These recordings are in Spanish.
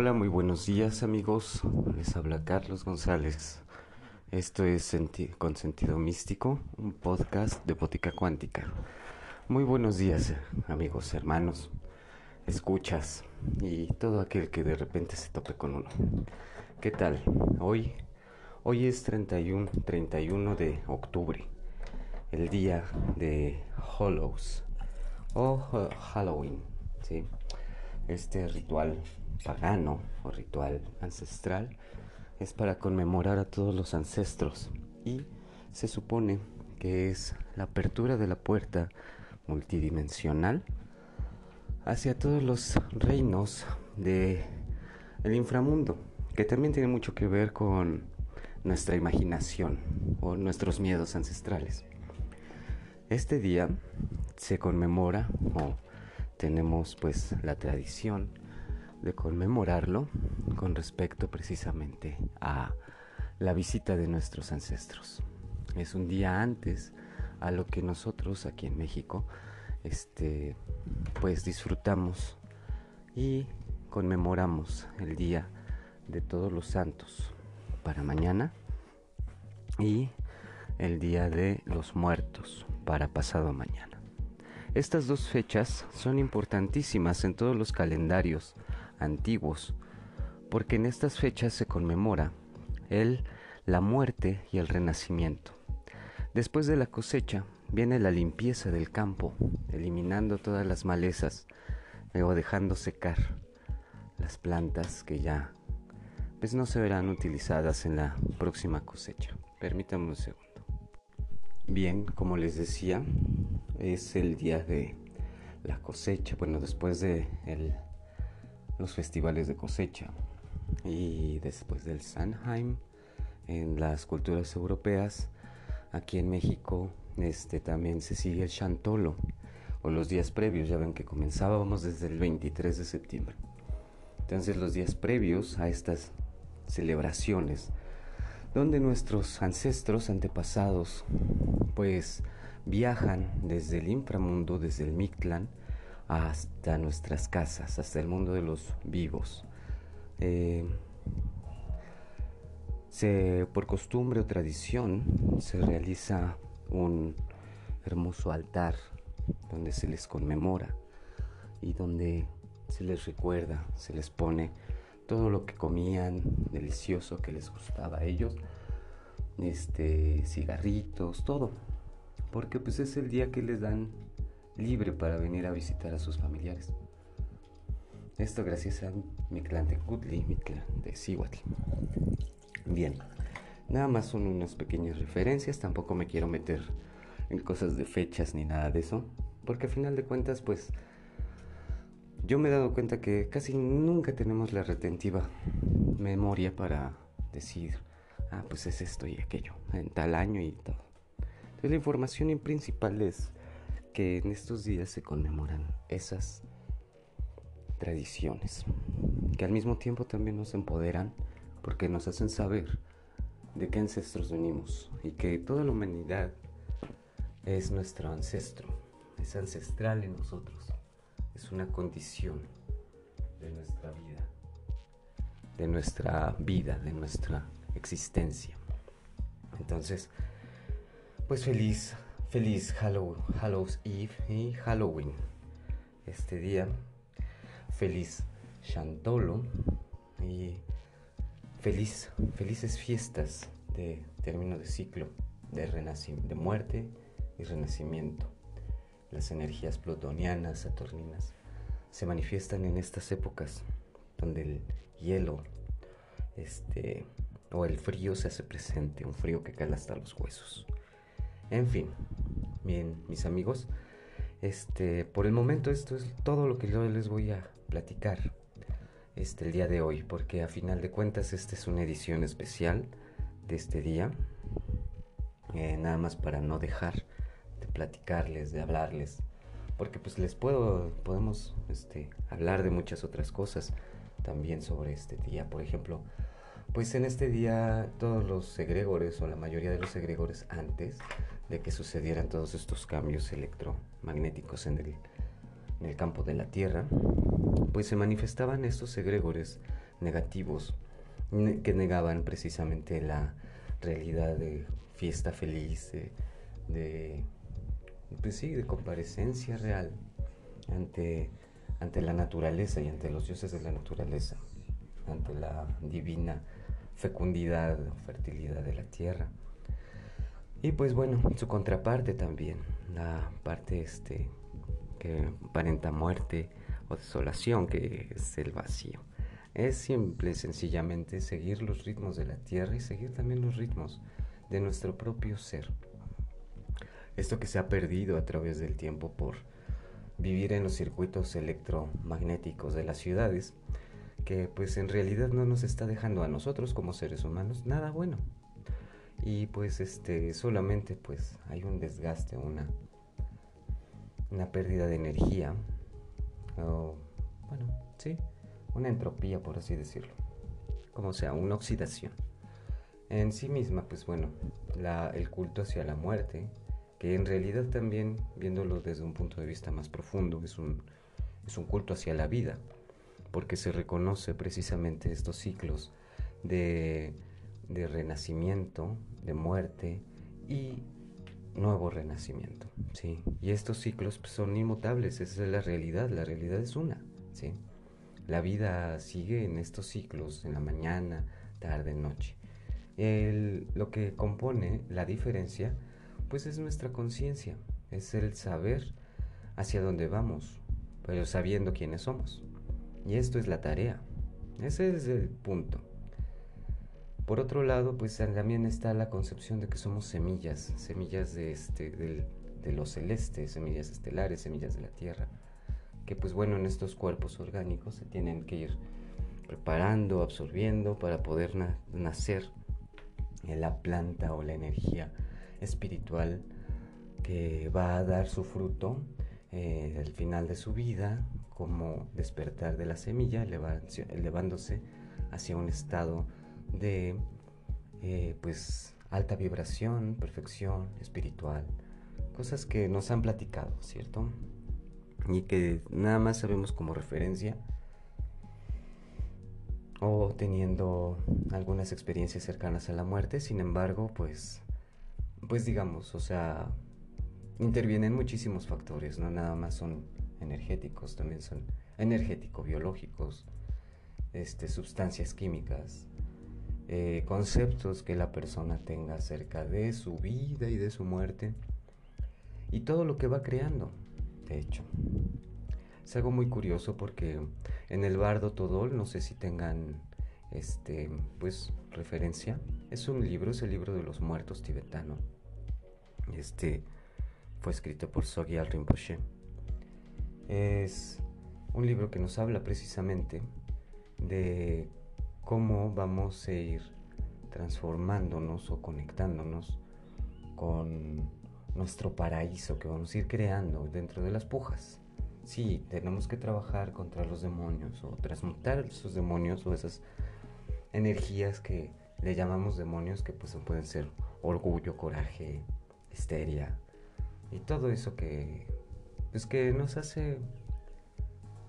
Hola, muy buenos días amigos. Les habla Carlos González. Esto es Con Sentido Místico, un podcast de Botica Cuántica. Muy buenos días amigos, hermanos, escuchas y todo aquel que de repente se tope con uno. ¿Qué tal? Hoy, hoy es 31, 31 de octubre, el día de Hollows o Halloween, ¿sí? Este ritual pagano o ritual ancestral es para conmemorar a todos los ancestros y se supone que es la apertura de la puerta multidimensional hacia todos los reinos de el inframundo, que también tiene mucho que ver con nuestra imaginación o nuestros miedos ancestrales. Este día se conmemora o tenemos pues la tradición de conmemorarlo con respecto precisamente a la visita de nuestros ancestros. Es un día antes a lo que nosotros aquí en México este pues disfrutamos y conmemoramos el día de todos los santos para mañana y el día de los muertos para pasado mañana. Estas dos fechas son importantísimas en todos los calendarios antiguos, porque en estas fechas se conmemora el, la muerte y el renacimiento. Después de la cosecha viene la limpieza del campo, eliminando todas las malezas, luego dejando secar las plantas que ya pues no se verán utilizadas en la próxima cosecha. Permítanme un segundo. Bien, como les decía, es el día de la cosecha, bueno, después de el los festivales de cosecha. Y después del Sanheim, en las culturas europeas, aquí en México este, también se sigue el Chantolo, o los días previos, ya ven que comenzábamos desde el 23 de septiembre. Entonces los días previos a estas celebraciones, donde nuestros ancestros antepasados pues viajan desde el inframundo, desde el Mictlán, hasta nuestras casas, hasta el mundo de los vivos. Eh, por costumbre o tradición se realiza un hermoso altar donde se les conmemora y donde se les recuerda, se les pone todo lo que comían delicioso que les gustaba a ellos, este cigarritos, todo, porque pues es el día que les dan libre para venir a visitar a sus familiares. Esto gracias a mi clan de Kutli, mi clan de Siwatl. Bien, nada más son unas pequeñas referencias, tampoco me quiero meter en cosas de fechas ni nada de eso, porque al final de cuentas, pues, yo me he dado cuenta que casi nunca tenemos la retentiva memoria para decir, ah, pues es esto y aquello, en tal año y todo. Entonces la información principal es que en estos días se conmemoran esas tradiciones, que al mismo tiempo también nos empoderan porque nos hacen saber de qué ancestros venimos y que toda la humanidad es nuestro ancestro, es ancestral en nosotros, es una condición de nuestra vida, de nuestra vida, de nuestra existencia. Entonces, pues feliz Feliz Halloween, Hallows Eve y Halloween. Este día, feliz Chantolo y feliz, felices fiestas de término de ciclo, de, de muerte y renacimiento. Las energías plutonianas, saturninas, se manifiestan en estas épocas donde el hielo este, o el frío se hace presente, un frío que cala hasta los huesos. En fin, bien, mis amigos, este, por el momento esto es todo lo que yo les voy a platicar este, el día de hoy, porque a final de cuentas esta es una edición especial de este día, eh, nada más para no dejar de platicarles, de hablarles, porque pues les puedo, podemos este, hablar de muchas otras cosas también sobre este día, por ejemplo, pues en este día todos los egregores o la mayoría de los egregores antes de que sucedieran todos estos cambios electromagnéticos en el, campo de la Tierra, pues se manifestaban estos egregores negativos que negaban precisamente la realidad de fiesta feliz, de, pues sí, de comparecencia real ante, ante la naturaleza y ante los dioses de la naturaleza, ante la divina fecundidad, fertilidad de la tierra. Y pues bueno, su contraparte también, la parte este que aparenta muerte o desolación, que es el vacío. Es simple, sencillamente seguir los ritmos de la tierra y seguir también los ritmos de nuestro propio ser. Esto que se ha perdido a través del tiempo por vivir en los circuitos electromagnéticos de las ciudades, que pues en realidad no nos está dejando a nosotros como seres humanos nada bueno. Y pues este solamente pues hay un desgaste, una una pérdida de energía o bueno, sí, una entropía por así decirlo. Como sea, una oxidación. En sí misma, pues bueno, el culto hacia la muerte, que en realidad también, viéndolo desde un punto de vista más profundo, es un, es un culto hacia la vida porque se reconoce precisamente estos ciclos de, renacimiento, de muerte y nuevo renacimiento, ¿sí? Y estos ciclos pues, son inmutables, esa es la realidad, la realidad es una, ¿sí? La vida sigue en estos ciclos, en la mañana, tarde, noche. lo que compone la diferencia, pues es nuestra conciencia, es el saber hacia dónde vamos, pero sabiendo quiénes somos. Y esto es la tarea. Ese es el punto. Por otro lado, pues también está la concepción de que somos semillas, semillas de, este, de lo celeste, semillas estelares, semillas de la Tierra, que pues bueno, en estos cuerpos orgánicos se tienen que ir preparando, absorbiendo para poder nacer en la planta o la energía espiritual que va a dar su fruto eh, al final de su vida, como despertar de la semilla, elevándose hacia un estado de eh, pues alta vibración, perfección espiritual, cosas que nos han platicado, ¿cierto? Y que nada más sabemos como referencia o teniendo algunas experiencias cercanas a la muerte, sin embargo, pues pues digamos, o sea, intervienen muchísimos factores, no nada más son energéticos, también son energético-biológicos, este, sustancias químicas, eh, conceptos que la persona tenga acerca de su vida y de su muerte y todo lo que va creando, de hecho. Es algo muy curioso porque en el Bardo Todol, no sé si tengan este, pues, referencia, es un libro, es el libro de los muertos tibetano. Este fue escrito por Sogyal Rinpoche es un libro que nos habla precisamente de cómo vamos a ir transformándonos o conectándonos con nuestro paraíso que vamos a ir creando dentro de las pujas. Sí, tenemos que trabajar contra los demonios o transmutar esos demonios o esas energías que le llamamos demonios que pues pueden ser orgullo, coraje, histeria y todo eso que pues que nos hace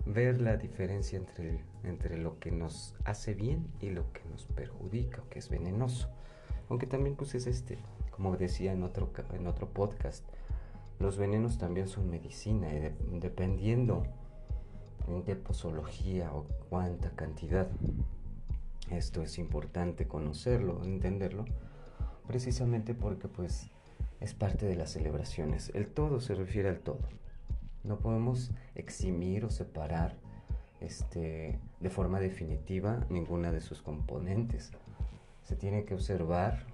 ver la diferencia entre, entre lo que nos hace bien y lo que nos perjudica o que es venenoso. Aunque también pues es este, como decía en otro, en otro podcast, los venenos también son medicina y dependiendo de posología o cuánta cantidad. Esto es importante conocerlo, entenderlo, precisamente porque pues es parte de las celebraciones. El todo se refiere al todo. No podemos eximir o separar este, de forma definitiva ninguna de sus componentes. Se tiene que observar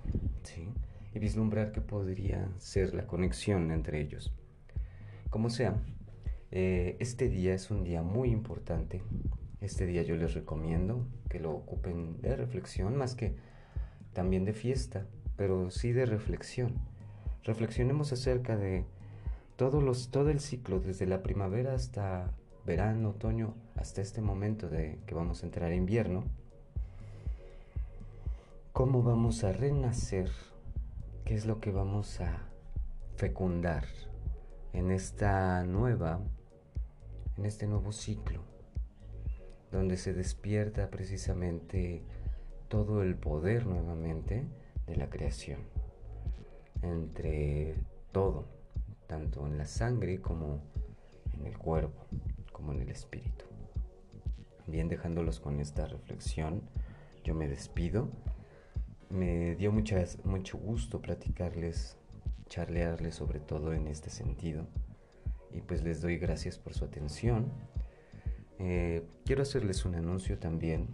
y vislumbrar que podría ser la conexión entre ellos. Como sea, eh, este día es un día muy importante. Este día yo les recomiendo que lo ocupen de reflexión más que también de fiesta, pero sí de reflexión. Reflexionemos acerca de los, todo el ciclo, desde la primavera hasta verano, otoño, hasta este momento de que vamos a entrar a invierno, cómo vamos a renacer, qué es lo que vamos a fecundar en esta nueva, en este nuevo ciclo. donde se despierta precisamente todo el poder nuevamente de la creación entre todo, tanto en la sangre como en el cuerpo, como en el espíritu. Bien, dejándolos con esta reflexión, yo me despido. Me dio muchas, mucho gusto platicarles, charlearles sobre todo en este sentido. Y pues les doy gracias por su atención. Eh, quiero hacerles un anuncio también.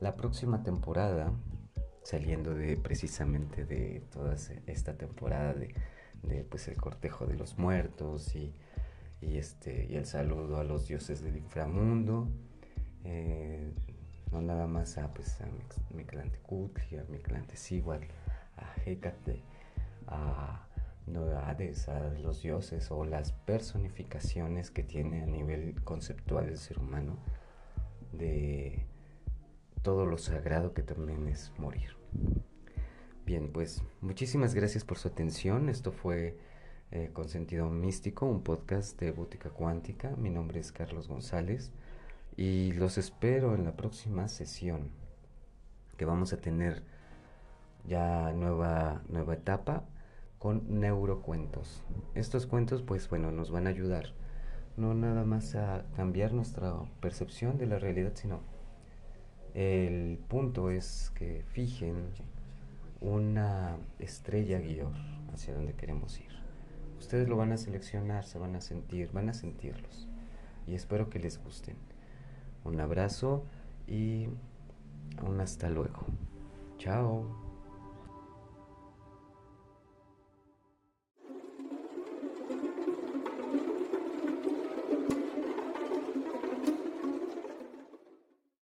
La próxima temporada, saliendo de precisamente de toda esta temporada de, pues el cortejo de los muertos y, este y el saludo a los dioses del inframundo eh, no nada más a pues a Mictlantecutli, a a Hécate, a Noades, a los dioses o las personificaciones que tiene a nivel conceptual el ser humano de todo lo sagrado que también es morir. Bien, pues muchísimas gracias por su atención. Esto fue eh, con sentido místico, un podcast de Bútica Cuántica. Mi nombre es Carlos González y los espero en la próxima sesión que vamos a tener ya nueva, nueva etapa con neurocuentos. Estos cuentos pues bueno nos van a ayudar no nada más a cambiar nuestra percepción de la realidad, sino el punto es que fijen una estrella guior hacia donde queremos ir. Ustedes lo van a seleccionar, se van a sentir, van a sentirlos. Y espero que les gusten. Un abrazo y hasta luego. Chao.